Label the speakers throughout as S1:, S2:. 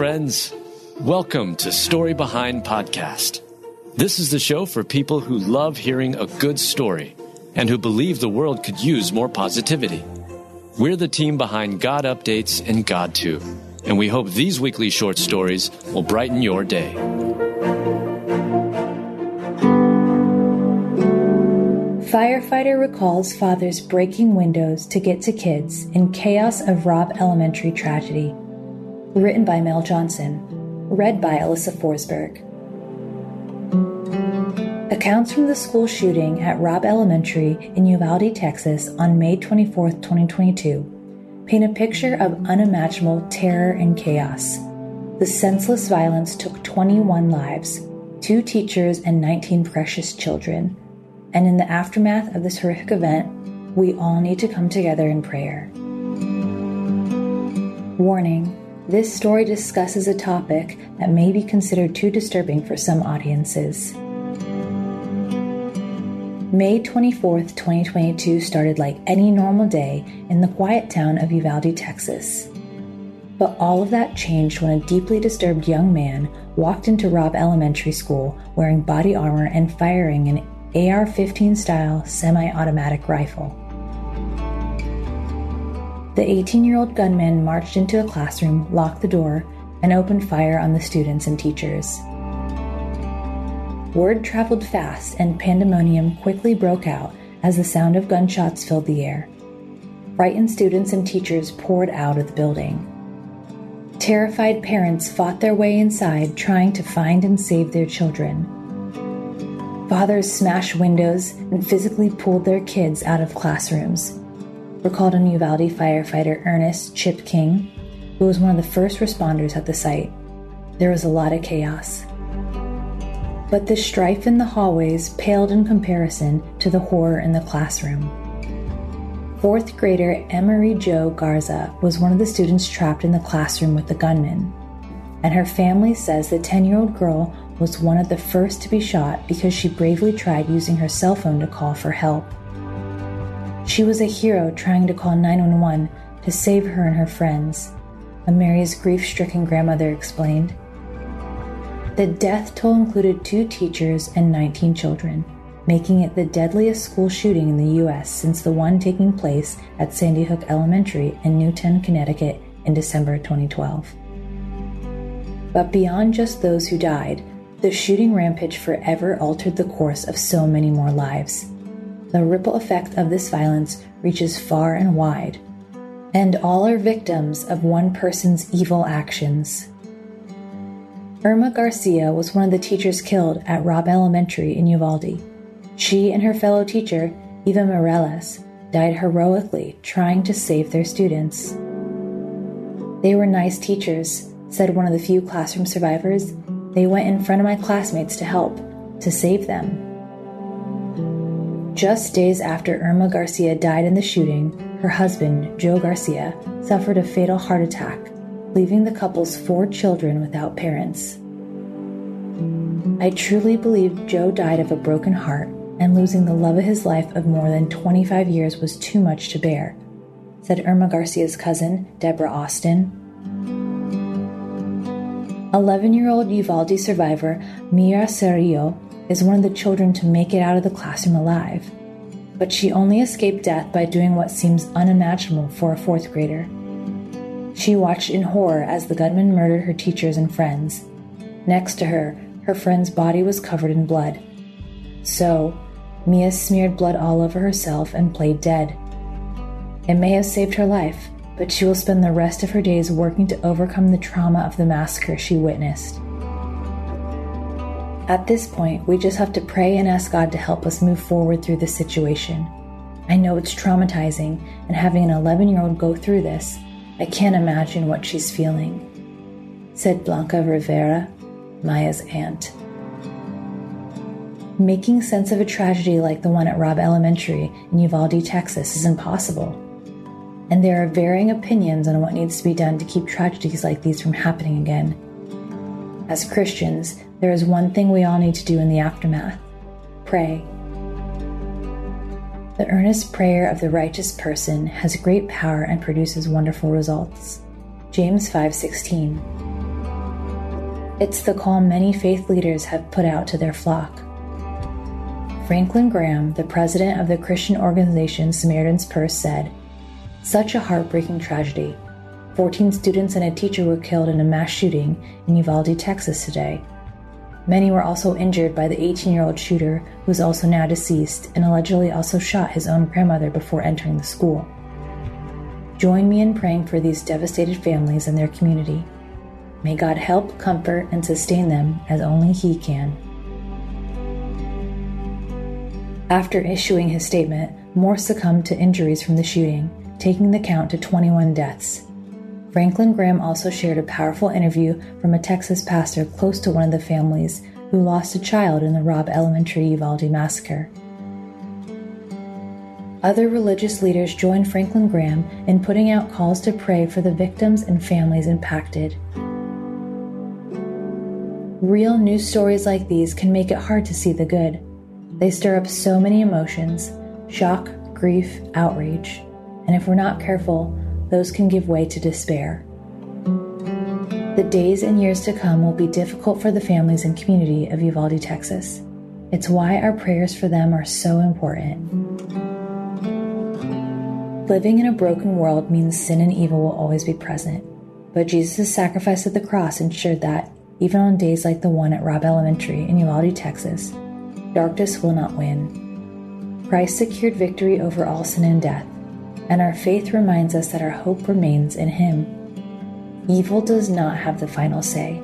S1: friends. Welcome to Story Behind Podcast. This is the show for people who love hearing a good story and who believe the world could use more positivity. We're the team behind God Updates and GodTube, and we hope these weekly short stories will brighten your day.
S2: Firefighter recalls father's breaking windows to get to kids in chaos of Robb Elementary tragedy. Written by Mel Johnson. Read by Alyssa Forsberg. Accounts from the school shooting at Robb Elementary in Uvalde, Texas on May 24, 2022, paint a picture of unimaginable terror and chaos. The senseless violence took 21 lives, two teachers, and 19 precious children. And in the aftermath of this horrific event, we all need to come together in prayer. Warning this story discusses a topic that may be considered too disturbing for some audiences. May 24, 2022 started like any normal day in the quiet town of Uvalde, Texas. But all of that changed when a deeply disturbed young man walked into Robb Elementary School wearing body armor and firing an AR 15 style semi automatic rifle. The 18 year old gunman marched into a classroom, locked the door, and opened fire on the students and teachers. Word traveled fast, and pandemonium quickly broke out as the sound of gunshots filled the air. Frightened students and teachers poured out of the building. Terrified parents fought their way inside, trying to find and save their children. Fathers smashed windows and physically pulled their kids out of classrooms recalled a Uvalde firefighter Ernest Chip King, who was one of the first responders at the site. There was a lot of chaos. But the strife in the hallways paled in comparison to the horror in the classroom. Fourth grader Amerie Jo Garza was one of the students trapped in the classroom with the gunman. And her family says the 10 year old girl was one of the first to be shot because she bravely tried using her cell phone to call for help. She was a hero trying to call 911 to save her and her friends, Mary's grief stricken grandmother explained. The death toll included two teachers and 19 children, making it the deadliest school shooting in the U.S. since the one taking place at Sandy Hook Elementary in Newtown, Connecticut in December 2012. But beyond just those who died, the shooting rampage forever altered the course of so many more lives the ripple effect of this violence reaches far and wide, and all are victims of one person's evil actions. Irma Garcia was one of the teachers killed at Robb Elementary in Uvalde. She and her fellow teacher, Eva Mireles, died heroically trying to save their students. They were nice teachers, said one of the few classroom survivors. They went in front of my classmates to help, to save them. Just days after Irma Garcia died in the shooting, her husband, Joe Garcia, suffered a fatal heart attack, leaving the couple's four children without parents. I truly believe Joe died of a broken heart, and losing the love of his life of more than 25 years was too much to bear, said Irma Garcia's cousin, Deborah Austin. 11 year old Uvalde survivor Mira Cerrillo is one of the children to make it out of the classroom alive. But she only escaped death by doing what seems unimaginable for a fourth grader. She watched in horror as the gunman murdered her teachers and friends. Next to her, her friend's body was covered in blood. So, Mia smeared blood all over herself and played dead. It may have saved her life, but she will spend the rest of her days working to overcome the trauma of the massacre she witnessed. At this point, we just have to pray and ask God to help us move forward through this situation. I know it's traumatizing, and having an 11 year old go through this, I can't imagine what she's feeling, said Blanca Rivera, Maya's aunt. Making sense of a tragedy like the one at Robb Elementary in Uvalde, Texas is impossible. And there are varying opinions on what needs to be done to keep tragedies like these from happening again. As Christians, there is one thing we all need to do in the aftermath pray. The earnest prayer of the righteous person has great power and produces wonderful results. James 5:16. It's the call many faith leaders have put out to their flock. Franklin Graham, the president of the Christian organization Samaritan's Purse, said, Such a heartbreaking tragedy. 14 students and a teacher were killed in a mass shooting in Uvalde, Texas today. Many were also injured by the 18 year old shooter, who is also now deceased and allegedly also shot his own grandmother before entering the school. Join me in praying for these devastated families and their community. May God help, comfort, and sustain them as only He can. After issuing his statement, more succumbed to injuries from the shooting, taking the count to 21 deaths. Franklin Graham also shared a powerful interview from a Texas pastor close to one of the families who lost a child in the Robb Elementary Uvalde massacre. Other religious leaders joined Franklin Graham in putting out calls to pray for the victims and families impacted. Real news stories like these can make it hard to see the good. They stir up so many emotions shock, grief, outrage, and if we're not careful, those can give way to despair. The days and years to come will be difficult for the families and community of Uvalde, Texas. It's why our prayers for them are so important. Living in a broken world means sin and evil will always be present, but Jesus' sacrifice at the cross ensured that, even on days like the one at Robb Elementary in Uvalde, Texas, darkness will not win. Christ secured victory over all sin and death, and our faith reminds us that our hope remains in Him. Evil does not have the final say.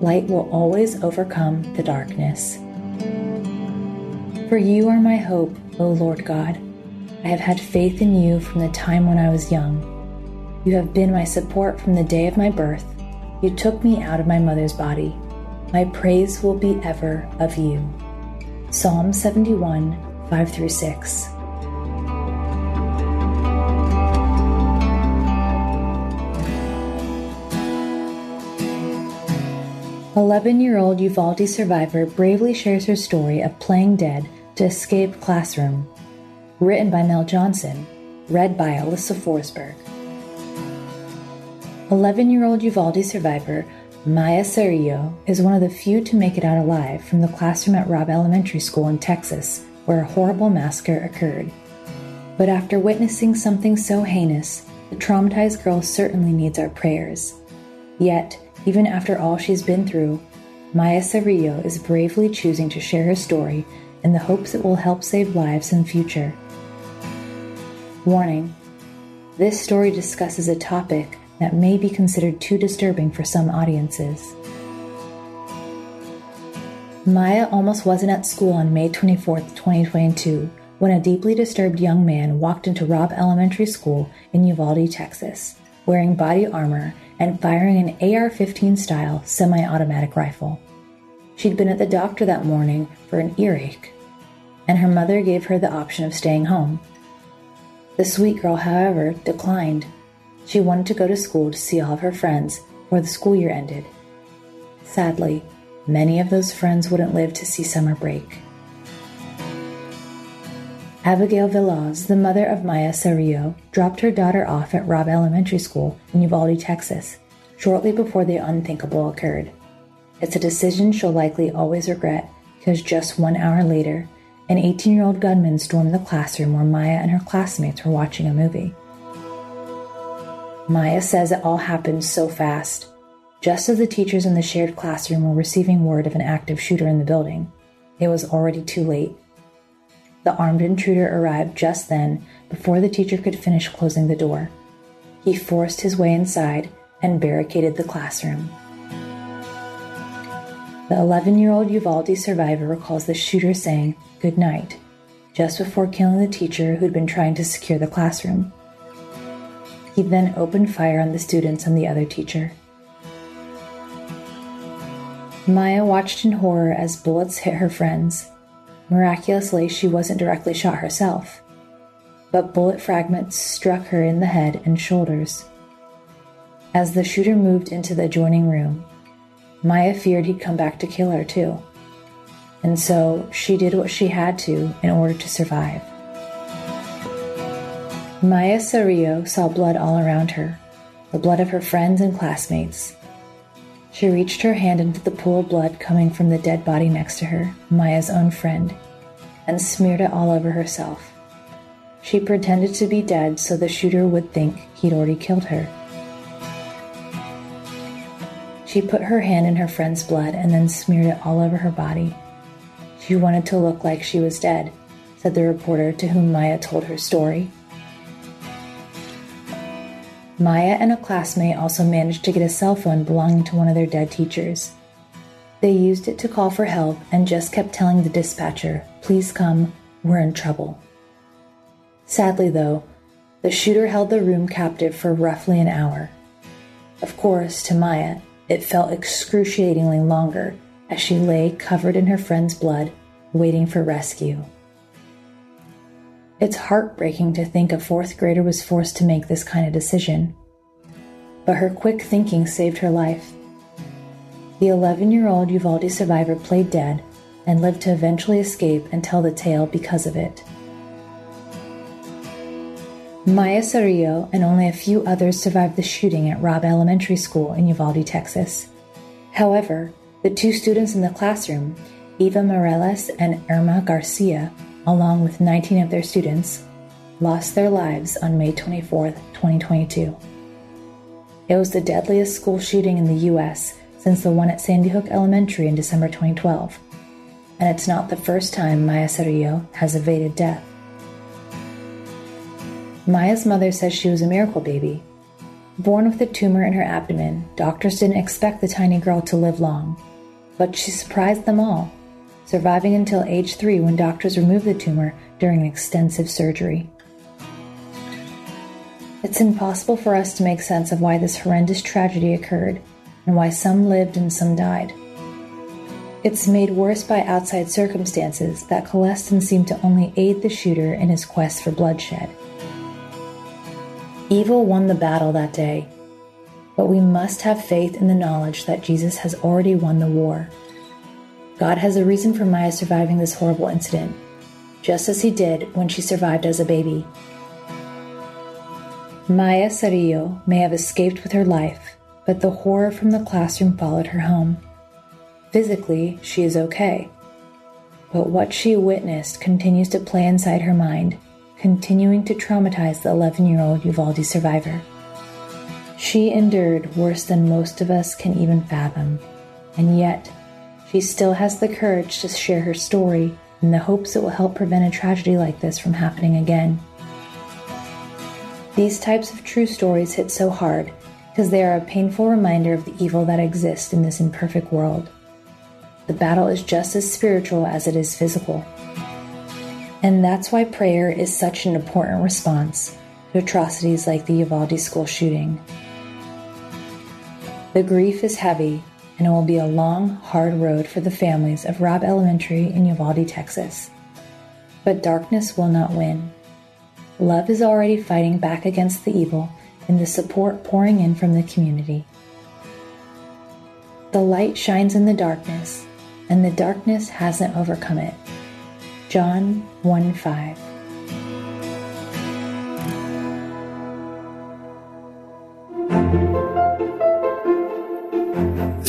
S2: Light will always overcome the darkness. For you are my hope, O Lord God. I have had faith in you from the time when I was young. You have been my support from the day of my birth. You took me out of my mother's body. My praise will be ever of you. Psalm 71, 5 through 6. 11 year old Uvalde survivor bravely shares her story of playing dead to escape classroom. Written by Mel Johnson, read by Alyssa Forsberg. 11 year old Uvalde survivor Maya Cerrillo is one of the few to make it out alive from the classroom at Robb Elementary School in Texas, where a horrible massacre occurred. But after witnessing something so heinous, the traumatized girl certainly needs our prayers. Yet, even after all she's been through, Maya Cerrillo is bravely choosing to share her story in the hopes it will help save lives in the future. Warning This story discusses a topic that may be considered too disturbing for some audiences. Maya almost wasn't at school on May 24, 2022, when a deeply disturbed young man walked into Robb Elementary School in Uvalde, Texas, wearing body armor and firing an AR 15 style semi automatic rifle. She'd been at the doctor that morning for an earache, and her mother gave her the option of staying home. The sweet girl, however, declined. She wanted to go to school to see all of her friends before the school year ended. Sadly, many of those friends wouldn't live to see summer break. Abigail Velaz, the mother of Maya Cerrillo, dropped her daughter off at Robb Elementary School in Uvalde, Texas, shortly before the unthinkable occurred. It's a decision she'll likely always regret because just one hour later, an 18 year old gunman stormed the classroom where Maya and her classmates were watching a movie. Maya says it all happened so fast. Just as the teachers in the shared classroom were receiving word of an active shooter in the building, it was already too late. The armed intruder arrived just then, before the teacher could finish closing the door. He forced his way inside and barricaded the classroom. The 11 year old Uvalde survivor recalls the shooter saying, Good night, just before killing the teacher who'd been trying to secure the classroom. He then opened fire on the students and the other teacher. Maya watched in horror as bullets hit her friends Miraculously, she wasn't directly shot herself, but bullet fragments struck her in the head and shoulders. As the shooter moved into the adjoining room, Maya feared he'd come back to kill her too, and so she did what she had to in order to survive. Maya Cerrillo saw blood all around her, the blood of her friends and classmates. She reached her hand into the pool of blood coming from the dead body next to her, Maya's own friend, and smeared it all over herself. She pretended to be dead so the shooter would think he'd already killed her. She put her hand in her friend's blood and then smeared it all over her body. She wanted to look like she was dead, said the reporter to whom Maya told her story. Maya and a classmate also managed to get a cell phone belonging to one of their dead teachers. They used it to call for help and just kept telling the dispatcher, Please come, we're in trouble. Sadly, though, the shooter held the room captive for roughly an hour. Of course, to Maya, it felt excruciatingly longer as she lay covered in her friend's blood, waiting for rescue. It's heartbreaking to think a fourth grader was forced to make this kind of decision. But her quick thinking saved her life. The 11 year old Uvalde survivor played dead and lived to eventually escape and tell the tale because of it. Maya Cerrillo and only a few others survived the shooting at Robb Elementary School in Uvalde, Texas. However, the two students in the classroom, Eva Mireles and Irma Garcia, along with 19 of their students, lost their lives on May 24, 2022. It was the deadliest school shooting in the U.S. since the one at Sandy Hook Elementary in December 2012, and it's not the first time Maya Cerrillo has evaded death. Maya's mother says she was a miracle baby. Born with a tumor in her abdomen, doctors didn't expect the tiny girl to live long, but she surprised them all surviving until age three when doctors removed the tumor during extensive surgery. It's impossible for us to make sense of why this horrendous tragedy occurred and why some lived and some died. It's made worse by outside circumstances that Colestin seemed to only aid the shooter in his quest for bloodshed. Evil won the battle that day, but we must have faith in the knowledge that Jesus has already won the war. God has a reason for Maya surviving this horrible incident, just as he did when she survived as a baby. Maya Cerrillo may have escaped with her life, but the horror from the classroom followed her home. Physically, she is okay. But what she witnessed continues to play inside her mind, continuing to traumatize the 11 year old Uvalde survivor. She endured worse than most of us can even fathom, and yet she still has the courage to share her story in the hopes it will help prevent a tragedy like this from happening again. These types of true stories hit so hard because they are a painful reminder of the evil that exists in this imperfect world. The battle is just as spiritual as it is physical. And that's why prayer is such an important response to atrocities like the Uvalde school shooting. The grief is heavy and it will be a long, hard road for the families of Robb Elementary in Uvalde, Texas. But darkness will not win. Love is already fighting back against the evil and the support pouring in from the community. The light shines in the darkness, and the darkness hasn't overcome it. John 1 5.